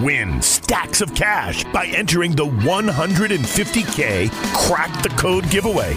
Win stacks of cash by entering the 150K Crack the Code giveaway.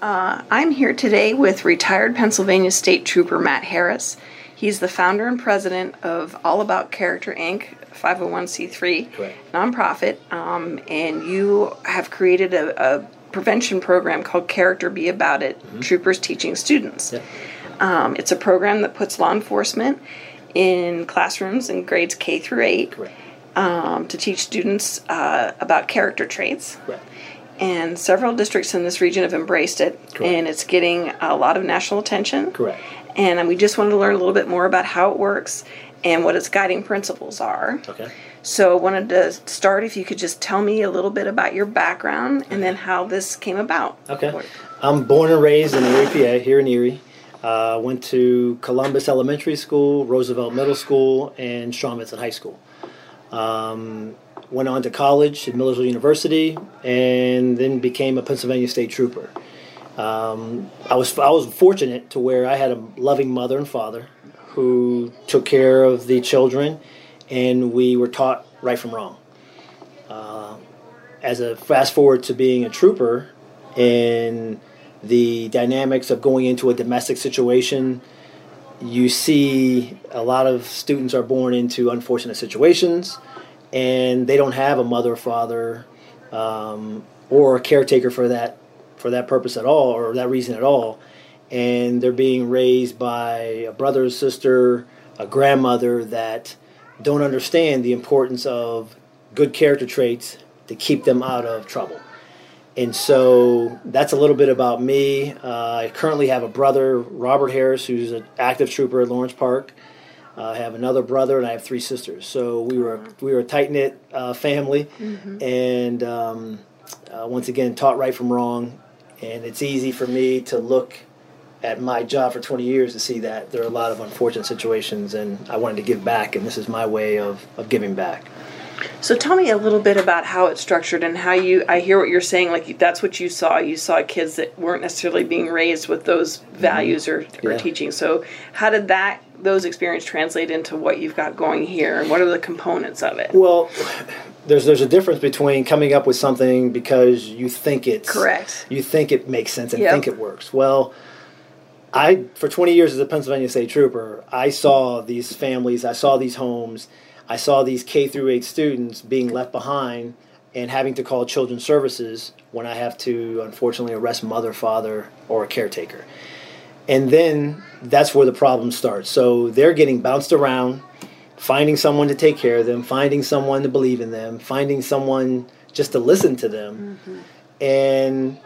Uh, I'm here today with retired Pennsylvania State Trooper Matt Harris. He's the founder and president of All About Character Inc., 501c3 Correct. nonprofit, um, and you have created a, a prevention program called Character Be About It Troopers Teaching Students. Yep. Um, it's a program that puts law enforcement in classrooms in grades K through 8 um, to teach students uh, about character traits Correct. And several districts in this region have embraced it Correct. and it's getting a lot of national attention Correct. and we just wanted to learn a little bit more about how it works and what its guiding principles are Okay. so i wanted to start if you could just tell me a little bit about your background and then how this came about Okay. I'm born and raised in Erie, PA, here in Erie. Uh, went to Columbus Elementary School, Roosevelt Middle School, and Strong Vincent High School. Um, went on to college at Millersville University, and then became a Pennsylvania State Trooper. Um, I was I was fortunate to where I had a loving mother and father who took care of the children, and we were taught right from wrong. Uh, as a fast forward to being a trooper and the dynamics of going into a domestic situation, you see a lot of students are born into unfortunate situations and they don't have a mother father um, or a caretaker for that for that purpose at all or that reason at all and they're being raised by a brother or sister a grandmother that don't understand the importance of good character traits to keep them out of trouble and so that's a little bit about me. Uh, I currently have a brother, Robert Harris, who's an active trooper at Lawrence Park. Uh, I have another brother, and I have three sisters. So we were we were a tight knit uh, family, and um, uh, once again taught right from wrong. And it's easy for me to look at my job for 20 years to see that there are a lot of unfortunate situations, and I wanted to give back, and this is my way of, of giving back. so tell me a little bit about how it's structured and how you i hear what you're saying like that's what you saw you saw kids that weren't necessarily being raised with those values or, or Mm-hmm. Yeah. teaching so how did that those experience translate into what you've got going here and what are the components of it Well, there's there's a difference between coming up with something because you think it's Correct. You think it makes sense and Yep. think it works. Well, I for 20 years as a Pennsylvania State Trooper, I saw these families, I saw these homes, I saw these K through 8 students being left behind and having to call children's services when I have to unfortunately arrest mother, father, or a caretaker. And then that's where the problem starts. So they're getting bounced around, finding someone to take care of them, finding someone to believe in them, finding someone just to listen to them. Mm-hmm. And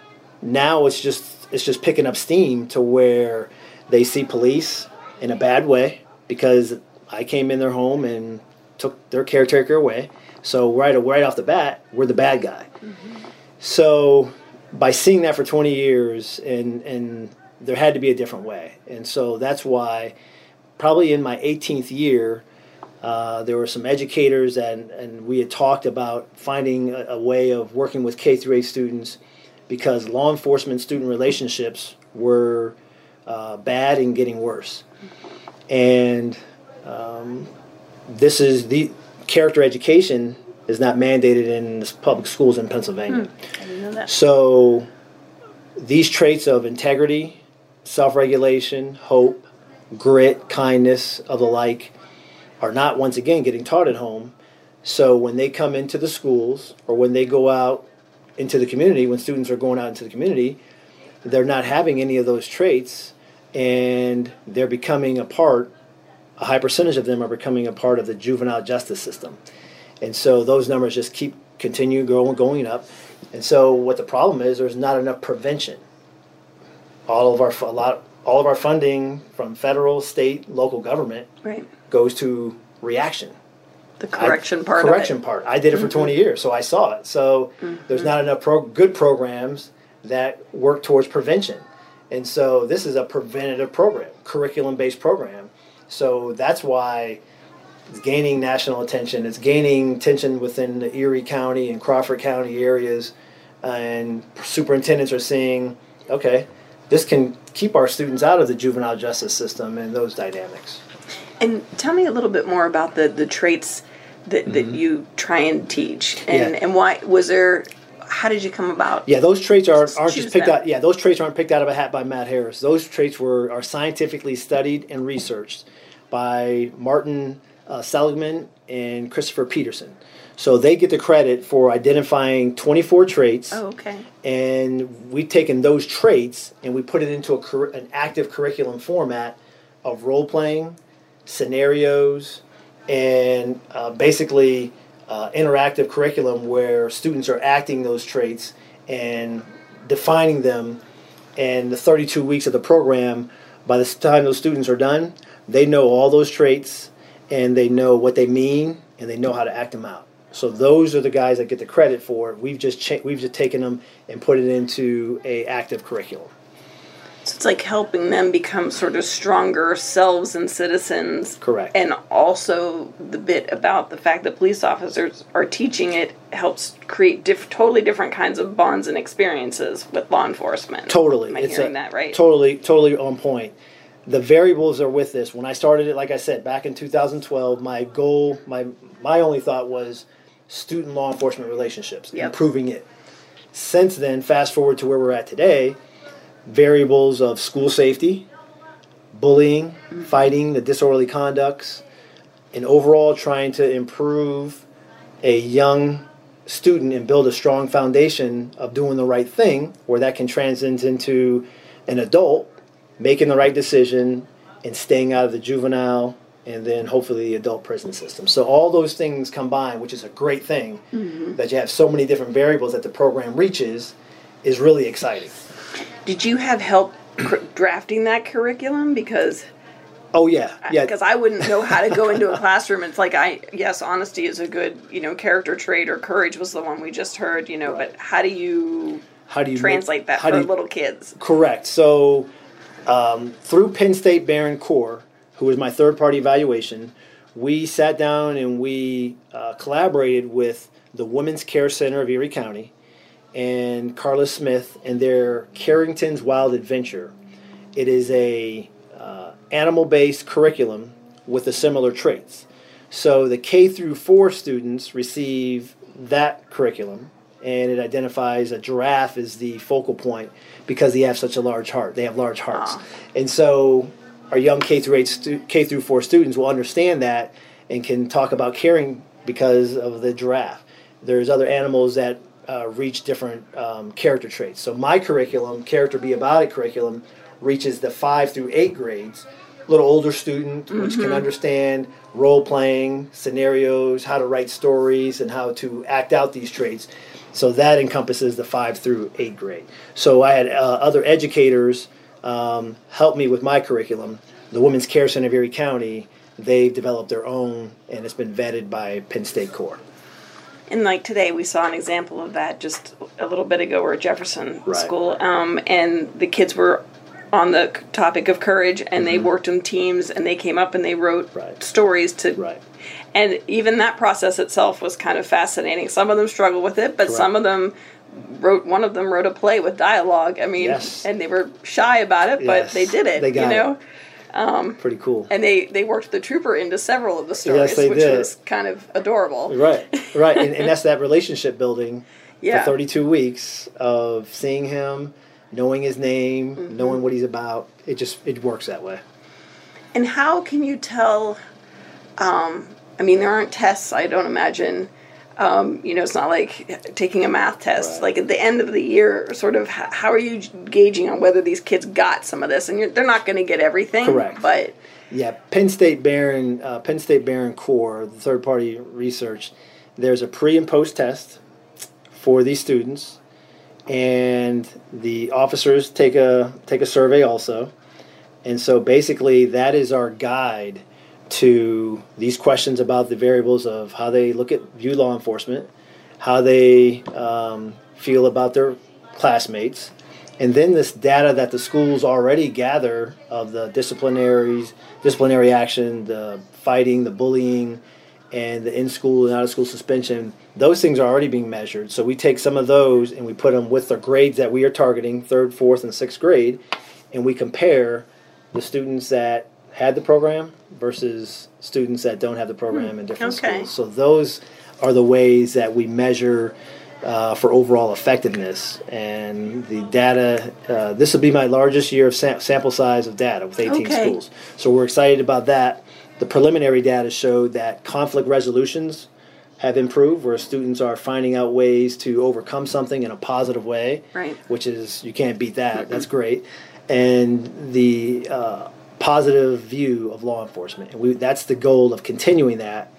now it's just it's just picking up steam to where they see police in a bad way because I came in their home and took their caretaker away. So right right off the bat, we're the bad guy. Mm-hmm. So by seeing that for 20 years and and there had to be a different way. And so that's why probably in my 18th year uh, there were some educators and, and we had talked about finding a, a way of working with K through 8 students because law enforcement student relationships were uh, bad and getting worse. And um, this is the character education is not mandated in the public schools in Pennsylvania. I didn't know that. So these traits of integrity, self-regulation, hope, grit, kindness, of the like, are not once again getting taught at home. So when they come into the schools or when they go out into the community, when students are going out into the community, they're not having any of those traits and they're becoming a part, a high percentage of them are becoming a part of the juvenile justice system. And so those numbers just keep continue growing, going up. And so what the problem is, there's not enough prevention. All of our a lot, all of our funding from federal, state, local government Right. goes to reaction. the correction I, part. Correction of it. part. I did it for mm-hmm. 20 years, so I saw it. So mm-hmm. there's not enough pro- good programs that work towards prevention, and so this is a preventative program, curriculum-based program. So that's why it's gaining national attention. It's gaining attention within the Erie County and Crawford County areas, and superintendents are seeing, okay, this can keep our students out of the juvenile justice system and those dynamics. And tell me a little bit more about the the traits that, that you try and teach, and Mm-hmm. Yeah. and why was there? How did you come about? Yeah, those traits aren't, aren't just picked them. out. Yeah, those traits aren't picked out of a hat by Matt Harris. Those traits were are scientifically studied and researched by Martin uh, Seligman and Christopher Peterson. So they get the credit for identifying 24 traits, Oh, okay. and we've taken those traits and we put it into a cur- an active curriculum format of role playing, scenarios, and uh, basically uh, interactive curriculum where students are acting those traits and defining them. And the 32 weeks of the program, by the time those students are done, they know all those traits and they know what they mean and they know how to act them out. So those are the guys that get the credit for. it. We've just cha- we've just taken them and put it into a active curriculum. So it's like helping them become sort of stronger selves and citizens. Correct. And also the bit about the fact that police officers are teaching it helps create diff- totally different kinds of bonds and experiences with law enforcement. Totally, Am I it's hearing a, that right? Totally, totally on point. The variables are with this. When I started it, like I said, back in 2012, my goal, my my only thought was student law enforcement relationships, Yep. improving it. Since then, fast forward to where we're at today, variables of school safety, bullying, Mm-hmm. fighting, the disorderly conducts, and overall trying to improve a young student and build a strong foundation of doing the right thing where that can transcend into an adult making the right decision and staying out of the juvenile and then hopefully the adult prison system. So all those things combined, which is a great thing that you have so many different variables that the program reaches is really exciting. Did you have help cr- drafting that curriculum? Because Oh yeah. Yeah. because I wouldn't know how to go into a classroom. It's like I yes, honesty is a good you know character trait, or courage was the one we just heard. You know, but how do you how do you make- translate that how for you- little kids? Correct. So um, through Penn State Behrend Core, who was my third party evaluation, we sat down and we uh, collaborated with the Women's Care Center of Erie County and Carla Smith and their Carrington's Wild Adventure. It is a uh, animal based curriculum with the similar traits. So the K through four students receive that curriculum, and it identifies a giraffe as the focal point because they have such a large heart. They have large hearts, and so our young K through eight stu- K through four students will understand that and can talk about caring because of the giraffe. There's other animals that uh, reach different um, character traits. So my curriculum, character be about it curriculum, reaches the five through eight grades. A little older student, which can understand role playing scenarios, how to write stories, and how to act out these traits. So that encompasses the five through eight grade. So I had uh, other educators um, help me with my curriculum. The Women's Care Center of Erie County, they've developed their own, and it's been vetted by Penn State Core. And like today, we saw an example of that just a little bit ago. We're at Jefferson Right. School, um, and the kids were on the topic of courage, and they worked in teams, and they came up and they wrote Mm-hmm. Right. stories to Right. And even that process itself was kind of fascinating. Some of them struggled with it, but Correct. some of them wrote. One of them wrote a play with dialogue. I mean, Yes. and they were shy about it, but Yes. they did it. They got you know, Pretty cool. and they they worked the trooper into several of the stories, they which did. was kind of adorable. Right, right, and, and that's that relationship building Yeah. for 32 weeks of seeing him, knowing his name, Mm-hmm. knowing what he's about. It just it works that way. And how can you tell? Um, I mean, there aren't tests. I don't imagine. Um, you know, it's not like taking a math test. Right. Like at the end of the year, sort of, how are you gauging on whether these kids got some of this? And you're, they're not going to get everything. Correct. But Yeah, Penn State Behrend, uh, Penn State Behrend Core, the third party research. There's a pre and post test for these students, and the officers take a take a survey also, and so basically that is our guide to these questions about the variables of how they look at view law enforcement, how they um, feel about their classmates, and then this data that the schools already gather of the disciplinaries, disciplinary action, the fighting, the bullying, and the in-school and out-of-school suspension. Those things are already being measured. So we take some of those and we put them with the grades that we are targeting, third, fourth, and sixth grade, and we compare the students that had the program versus students that don't have the program in different okay. schools. So those are the ways that we measure uh, for overall effectiveness. And the data, uh, this will be my largest year of sam- sample size of data with 18 Okay. schools. So we're excited about that. The preliminary data showed that conflict resolutions have improved, where students are finding out ways to overcome something in a positive way, Right. which is, you can't beat that. That's great. And the uh, positive view of law enforcement. And we, that's the goal of continuing that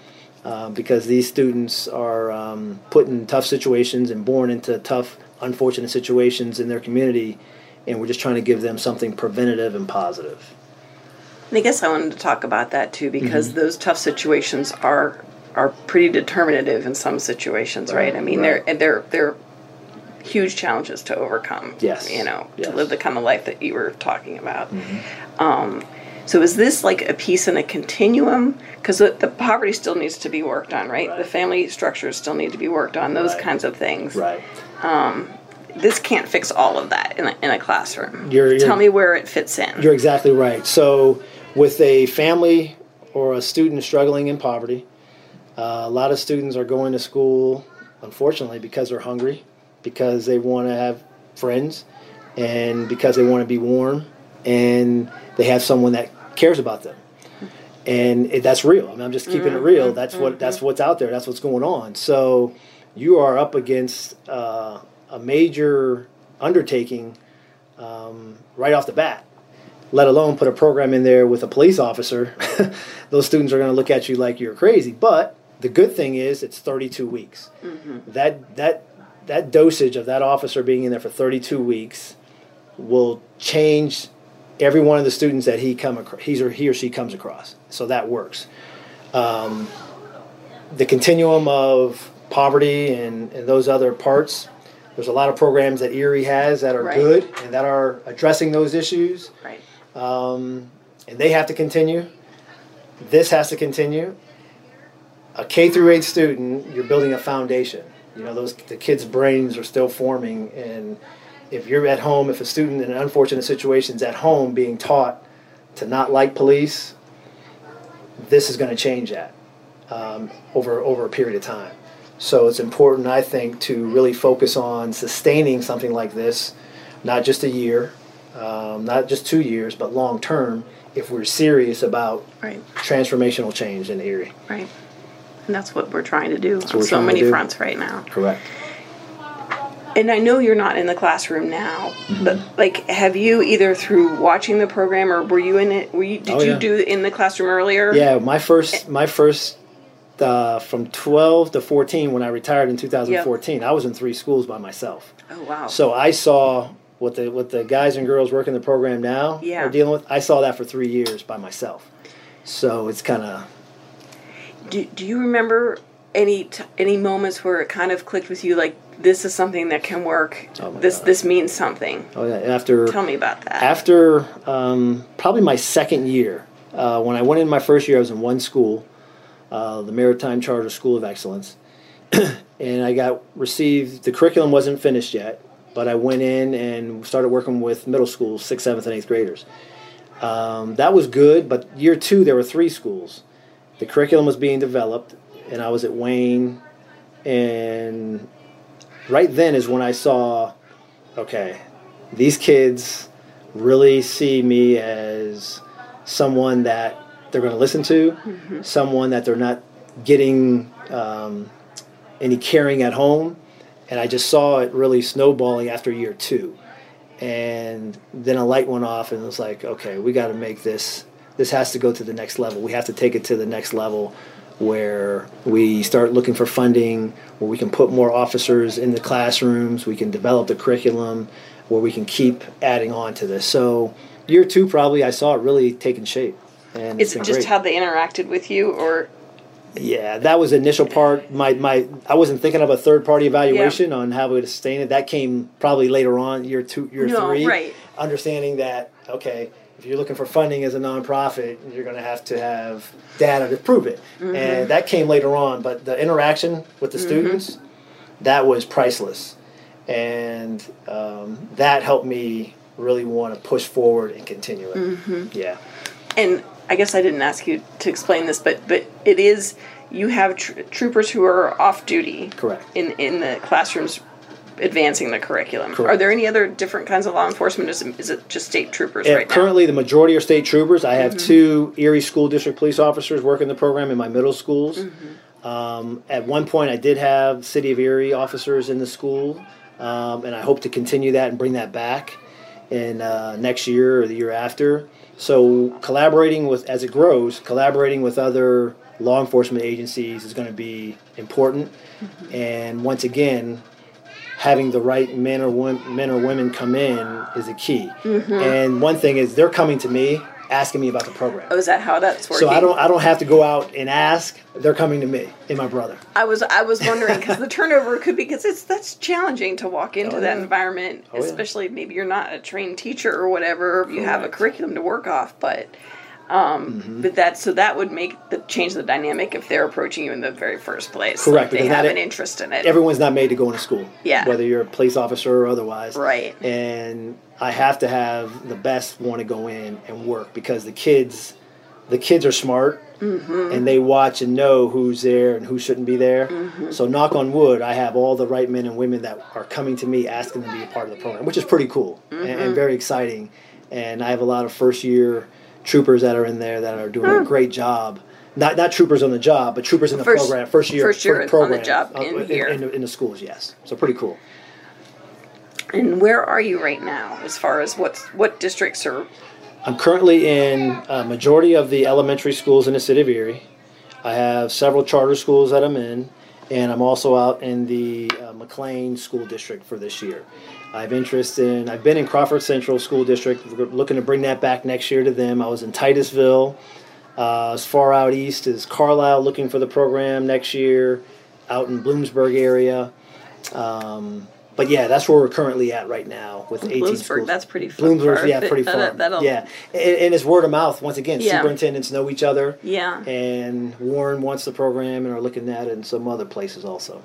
um, because these students are um, put in tough situations and born into tough, unfortunate situations in their community, and we're just trying to give them something preventative and positive. And I guess I wanted to talk about that too because Mm-hmm. those tough situations are are pretty determinative in some situations, right? I mean, right. they're they're they're huge challenges to overcome. Yes, you know, yes. to live the kind of life that you were talking about. Mm-hmm. Um, so is this like a piece in a continuum? Because the, the poverty still needs to be worked on, right? Right. The family structures still need to be worked on. Those Right. kinds of things. Right. This can't fix all of that in a, in a classroom. You're- you're- Tell me where it fits in. You're exactly right. So, with a family or a student struggling in poverty, uh, a lot of students are going to school, unfortunately, because they're hungry, because they want to have friends, and because they want to be warm, and they have someone that cares about them. And it, that's real. I mean, I'm just keeping it real. That's what that's what's out there. That's what's going on. So, you are up against uh, a major undertaking um, right off the bat let alone put a program in there with a police officer, those students are going to look at you like you're crazy. But the good thing is it's 32 weeks. That that that dosage of that officer being in there for 32 weeks will change every one of the students that he come across, he's or he or she comes across. So that works. Um, the continuum of poverty and, and those other parts. There's a lot of programs that Erie has that are Right. good and that are addressing those issues Right. um, and they have to continue. This has to continue. A K through eight student, you're building a foundation. You know, those the kids' brains are still forming, and if you're at home, if a student in an unfortunate situation is at home being taught to not like police, this is going to change that um, over over a period of time. So it's important, I think, to really focus on sustaining something like this, not just a year, um, not just two years, but long term, if we're serious about Right. transformational change in Erie. Right. And that's what we're trying to do on so many fronts right now. Correct. And I know you're not in the classroom now, Mm-hmm. but like, have you either through watching the program or were you in it? Were you? Did Oh, you yeah. do it in the classroom earlier? Yeah, my first, my first, uh, from 12 to 14, when I retired in 2014, I was in three schools by myself. Oh wow. So I saw what the what the guys and girls working the program now Yeah. are dealing with. I saw that for three years by myself. So it's kind of do, do you remember any t- any moments where it kind of clicked with you? Like this is something that can work. Oh this God. this means something. oh yeah. After Tell me about that. after um, probably my second year, uh, when I went in my first year, I was in one school, uh, the Maritime Charter School of Excellence, and I got received. The curriculum wasn't finished yet, but I went in and started working with middle school, sixth, seventh, and eighth graders. Um, that was good, but year two there were three schools. The curriculum was being developed, and I was at Wayne, and right then is when I saw, okay, these kids really see me as someone that they're going to listen to, someone that they're not getting um, any caring at home. And I just saw it really snowballing after year two. And then a light went off, and it was like, okay, we got to make this, this has to go to the next level. We have to take it to the next level where we start looking for funding, where we can put more officers in the classrooms, we can develop the curriculum, where we can keep adding on to this. So, year two, probably, I saw it really taking shape. And Is it's it just great. how they interacted with you, or Yeah, that was the initial part. My my I wasn't thinking of a third party evaluation on how we would sustain it. That came probably later on, year two, year No, three. right. Understanding that okay, if you're looking for funding as a nonprofit, you're going to have to have data to prove it, Mm-hmm. and that came later on. But the interaction with the students, that was priceless, and um, that helped me really want to push forward and continue it. Mm-hmm. Yeah. and I guess I didn't ask you to explain this, but but it is you have tr- troopers who are off duty, Correct. in in the classrooms advancing the curriculum. Correct. Are there any other different kinds of law enforcement? Is it, is it just state troopers Yeah, right now? currently, the majority are state troopers. I have two Erie School District police officers working the program in my middle schools. Um, at one point, I did have City of Erie officers in the school, um, and I hope to continue that and bring that back in uh, next year or the year after. So, collaborating with as it grows, collaborating with other law enforcement agencies is going to be important. And once again, having the right men or women, men or women come in is a key. Mm-hmm. And one thing is they're coming to me asking me about the program. Oh, is that how that's working? So I don't I don't have to go out and ask. They're coming to me and my brother. I was I was wondering because the turnover could be because it's that's challenging to walk into Oh, that environment, Oh, yeah. especially maybe you're not a trained teacher or whatever. You have a curriculum to work off, but um, Mm-hmm. but that so that would make the change the dynamic if they're approaching you in the very first place. Correct, Like they have an interest in it. Everyone's not made to go into school. Yeah. Whether you're a police officer or otherwise. Right. And I have to have the best want to go in and work because the kids the kids are smart Mm-hmm. and they watch and know who's there and who shouldn't be there. Mm-hmm. So knock on wood, I have all the right men and women that are coming to me asking to be a part of the program, which is pretty cool and, Mm-hmm. and very exciting. And I have a lot of first year troopers that are in there that are doing a great job. Not not troopers on the job, but troopers in the First- program. First year, first year on the program job uh, in here. in, the, in the schools. Yes, so pretty cool. and where are you right now as far as what's what districts are? I'm currently in a majority of the elementary schools in the city of Erie. I have several charter schools that I'm in, and I'm also out in the uh, McLane School District for this year. I have interest in. I've been in Crawford Central School District. We're looking to bring that back next year to them. I was in Titusville, uh, as far out east as Carlisle, looking for the program next year. Out in Bloomsburg area. Um, but yeah, that's where we're currently at right now with 18 Bloomsburg, schools. that's pretty far. Bloomsburg, yeah, That- pretty that- far. that'll- yeah, and, and it's word of mouth. Once again, Yeah. superintendents know each other. Yeah. And Warren wants the program and are looking at it in some other places also.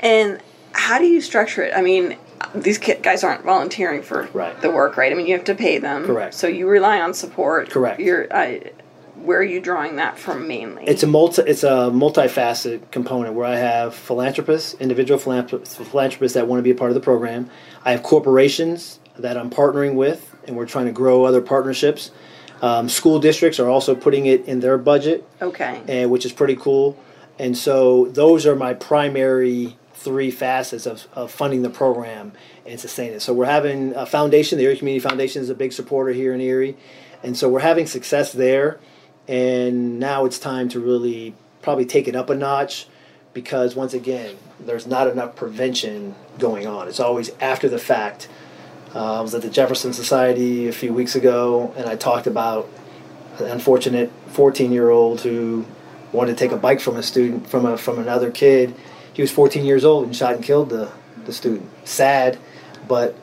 And how do you structure it? I mean, these guys aren't volunteering for Right. the work, right? I mean, you have to pay them. Correct. So you rely on support. Correct. You're, I, where are you drawing that from mainly? It's a multi. It's a multifaceted component where I have philanthropists, individual philanthropists that want to be a part of the program. I have corporations that I'm partnering with, and we're trying to grow other partnerships. Um, school districts are also putting it in their budget. okay. and which is pretty cool. And so those are my primary three facets of, of funding the program and sustaining it. So we're having a foundation, the Erie Community Foundation is a big supporter here in Erie, and so we're having success there. And now it's time to really probably take it up a notch because once again, there's not enough prevention going on. It's always after the fact. Uh, I was at the Jefferson Society a few weeks ago, and I talked about an unfortunate 14 year old who wanted to take a bike from a student from a from another kid. He was 14 years old and shot and killed the, the student. Sad, but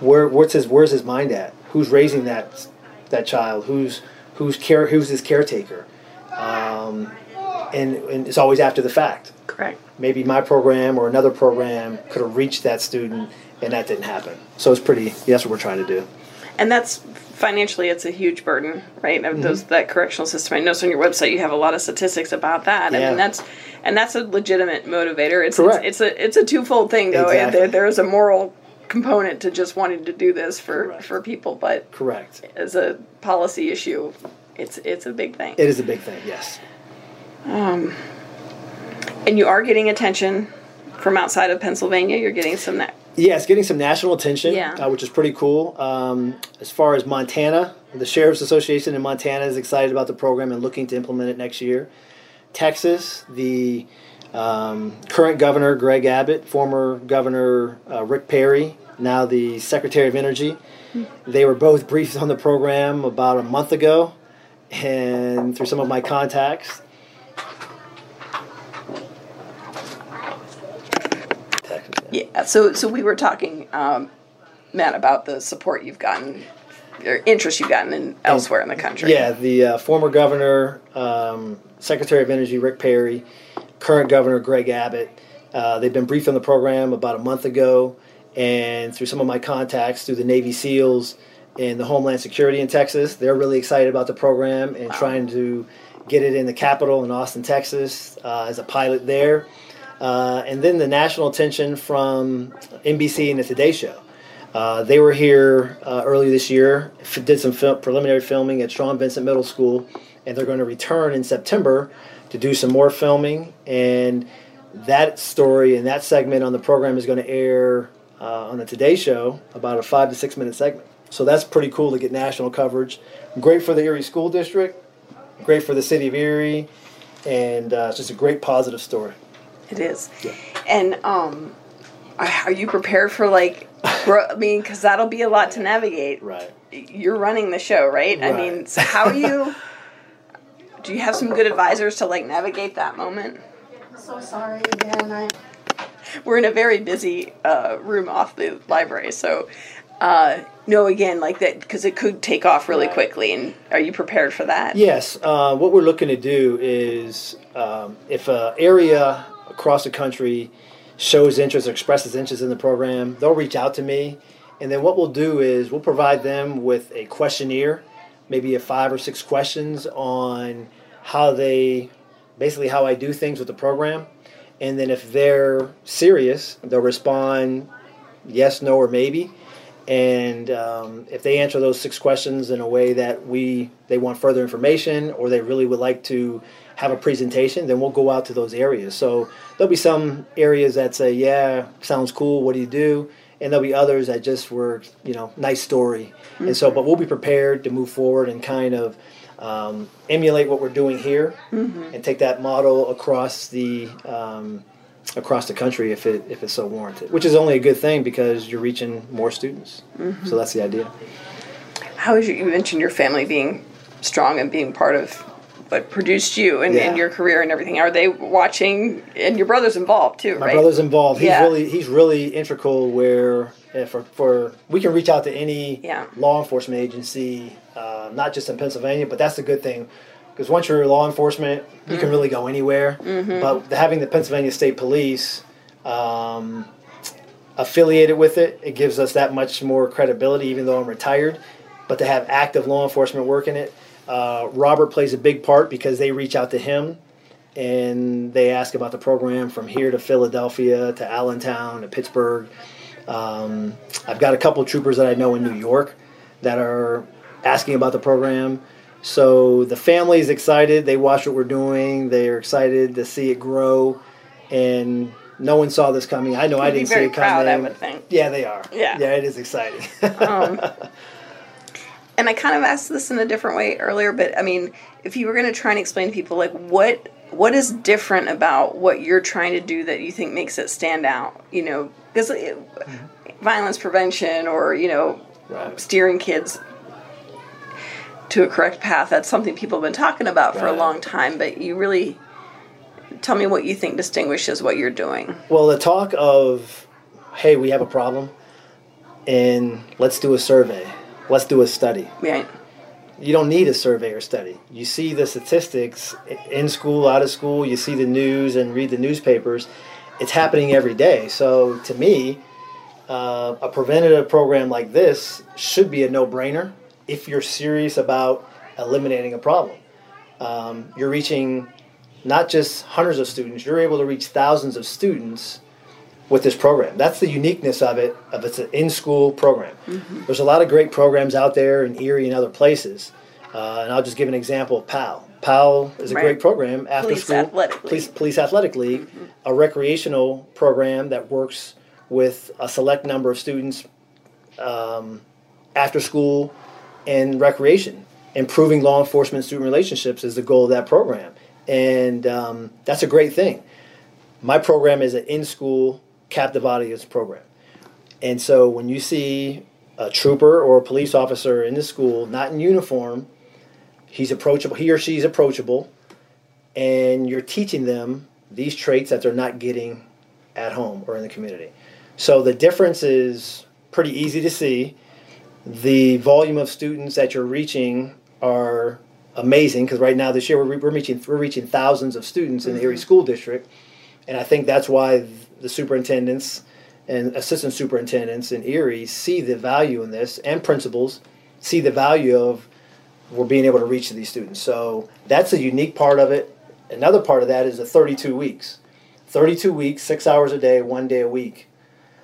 where where's his where's his mind at? Who's raising that that child? Who's who's care who's his caretaker? Um, and, and it's always after the fact. Correct. Maybe my program or another program could have reached that student, and that didn't happen. So it's pretty. That's what we're trying to do. And that's financially, it's a huge burden, right? Of Those that correctional system. I noticed on your website you have a lot of statistics about that. I mean, that's and that's a legitimate motivator. It's Correct. It's, it's a it's a twofold thing though. Exactly. There, there is a moral component to just wanting to do this for Correct. for people, but Correct. as a policy issue, it's it's a big thing. It is a big thing. Yes. um and you are getting attention from outside of Pennsylvania. You're getting some that. Yeah, it's getting some national attention, Yeah. uh, which is pretty cool. Um, as far as Montana, the Sheriff's Association in Montana is excited about the program and looking to implement it next year. Texas, the um, current governor, Greg Abbott, former governor, uh, Rick Perry, now the Secretary of Energy, they were both briefed on the program about a month ago. and through some of my contacts. Yeah, so so we were talking, um, Matt, about the support you've gotten, or interest you've gotten in elsewhere in the country. Yeah, the uh, former governor, um, Secretary of Energy Rick Perry, current governor Greg Abbott. Uh, they've been briefed on the program about a month ago, and through some of my contacts through the Navy SEALs and the Homeland Security in Texas, they're really excited about the program and wow. trying to get it in the capital in Austin, Texas, uh, as a pilot there. Uh, and then the national attention from NBC and the Today Show. Uh, they were here uh, early this year, did some fil- preliminary filming at Strong Vincent Middle School, and they're going to return in September to do some more filming. And that story and that segment on the program is going to air uh, on the Today Show, about a five to six minute segment. So that's pretty cool to get national coverage. Great for the Erie School District, great for the city of Erie, and uh, it's just a great positive story. It is. Yeah. And um, are you prepared for like? I mean, because that'll be a lot to navigate. Right. You're running the show, right? right. I mean, so how do you? do you have some good advisors to like navigate that moment? I'm so sorry again. I. We're in a very busy uh, room off the library, so uh, no, again, like that, because it could take off really right. quickly. And are you prepared for that? Yes. Uh, what we're looking to do is um, if an area across the country shows interest or expresses interest in the program, they'll reach out to me. And then what we'll do is we'll provide them with a questionnaire, maybe a five or six questions on how they, basically how I do things with the program. And then if they're serious, they'll respond yes, no, or maybe. And um, if they answer those six questions in a way that we they want further information or they really would like to have a presentation, then we'll go out to those areas. So there'll be some areas that say, "Yeah, sounds cool. What do you do?" And there'll be others that just were, you know, nice story. Mm-hmm. And so, but we'll be prepared to move forward and kind of um, emulate what we're doing here mm-hmm. and take that model across the um, across the country if it if it's so warranted. Which is only a good thing because you're reaching more students. Mm-hmm. So that's the idea. How is you, you mentioned your family being strong and being part of what produced you and, yeah. your career and everything. Are they watching? And your brother's involved too, My right? brother's involved. He's yeah. really he's really integral. Where uh, for for we can reach out to any yeah. law enforcement agency, uh, not just in Pennsylvania, but that's the good thing because once you're law enforcement, you mm can really go anywhere. Mm-hmm. But having the Pennsylvania State Police um, affiliated with it, it gives us that much more credibility, even though I'm retired. But to have active law enforcement work in it, uh, Robert plays a big part because they reach out to him and they ask about the program from here to Philadelphia to Allentown to Pittsburgh. Um, I've got a couple troopers that I know in New York that are asking about the program. So the family is excited. They watch what we're doing. They're excited to see it grow, and no one saw this coming. I know I didn't see it proud, coming. I would think. Yeah, they are. Yeah, yeah, it is exciting. um, and I kind of asked this in a different way earlier, but I mean, if you were going to try and explain to people like what what is different about what you're trying to do that you think makes it stand out, you know, because mm-hmm. violence prevention or you know right. steering kids to a correct path. That's something people have been talking about for a long time, but you really tell me what you think distinguishes what you're doing. Well, the talk of, hey, we have a problem, and let's do a survey, let's do a study. Right. You don't need a survey or study. You see the statistics in school, out of school, you see the news and read the newspapers. It's happening every day. So to me, uh, a preventative program like this should be a no brainer if you're serious about eliminating a problem. Um, you're reaching not just hundreds of students, you're able to reach thousands of students with this program. That's the uniqueness of it, of it's an in-school program. Mm-hmm. There's a lot of great programs out there in Erie and other places. Uh, and I'll just give an example of PAL. PAL is a right. great program after police school. Athletic police, police Athletic League, mm-hmm. a recreational program that works with a select number of students um, after school and recreation. Improving law enforcement student relationships is the goal of that program. And um, that's a great thing. My program is an in school captive audience program. And so when you see a trooper or a police officer in the school, not in uniform, he's approachable. He or she's approachable, and you're teaching them these traits that they're not getting at home or in the community. So the difference is pretty easy to see. The volume of students that you're reaching are amazing because right now this year we're, we're reaching we're reaching thousands of students in the Erie mm-hmm. School District, and I think that's why the superintendents and assistant superintendents in Erie see the value in this, and principals see the value of we're being able to reach these students. So that's a unique part of it. Another part of that is the 32 weeks. 32 weeks, six hours a day, one day a week.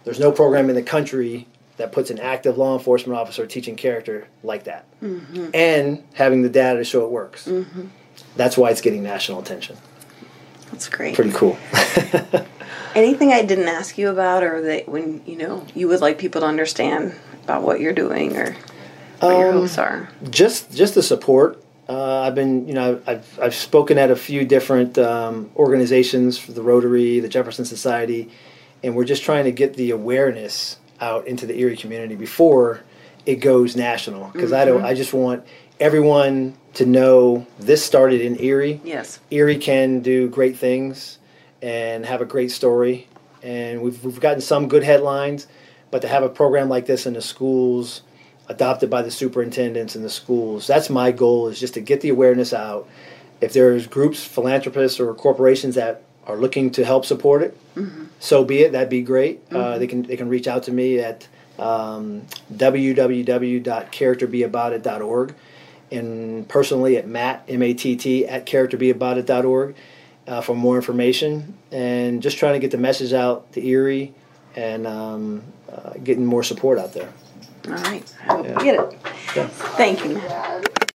There's no program in the country that puts an active law enforcement officer teaching character like that. Mm-hmm. And having the data to show it works. Mm-hmm. That's why it's getting national attention. That's great. Pretty cool. Anything I didn't ask you about, or that when you know you would like people to understand about what you're doing, or what um, your hopes are? Just, just the support. Uh, I've been, you know, I've, I've spoken at a few different um, organizations for the Rotary, the Jefferson Society, and we're just trying to get the awareness out into the Erie community before it goes national. Because mm-hmm. I don't, I just want everyone to know this started in Erie. Yes. Erie can do great things and have a great story, and we've we've gotten some good headlines, but to have a program like this in the schools adopted by the superintendents in the schools. That's my goal is just to get the awareness out. If there's groups, philanthropists, or corporations that are looking to help support it, mm-hmm. so be it. That'd be great. Uh, mm-hmm. Uh, they can they can reach out to me at um, www.characterbeaboutit.org and personally at matt m-a-t-t at characterbeaboutit.org uh, for more information and just trying to get the message out to erie and um, uh, getting more support out there all right. I hope yeah. you get it. Yeah. Thank you, Matt.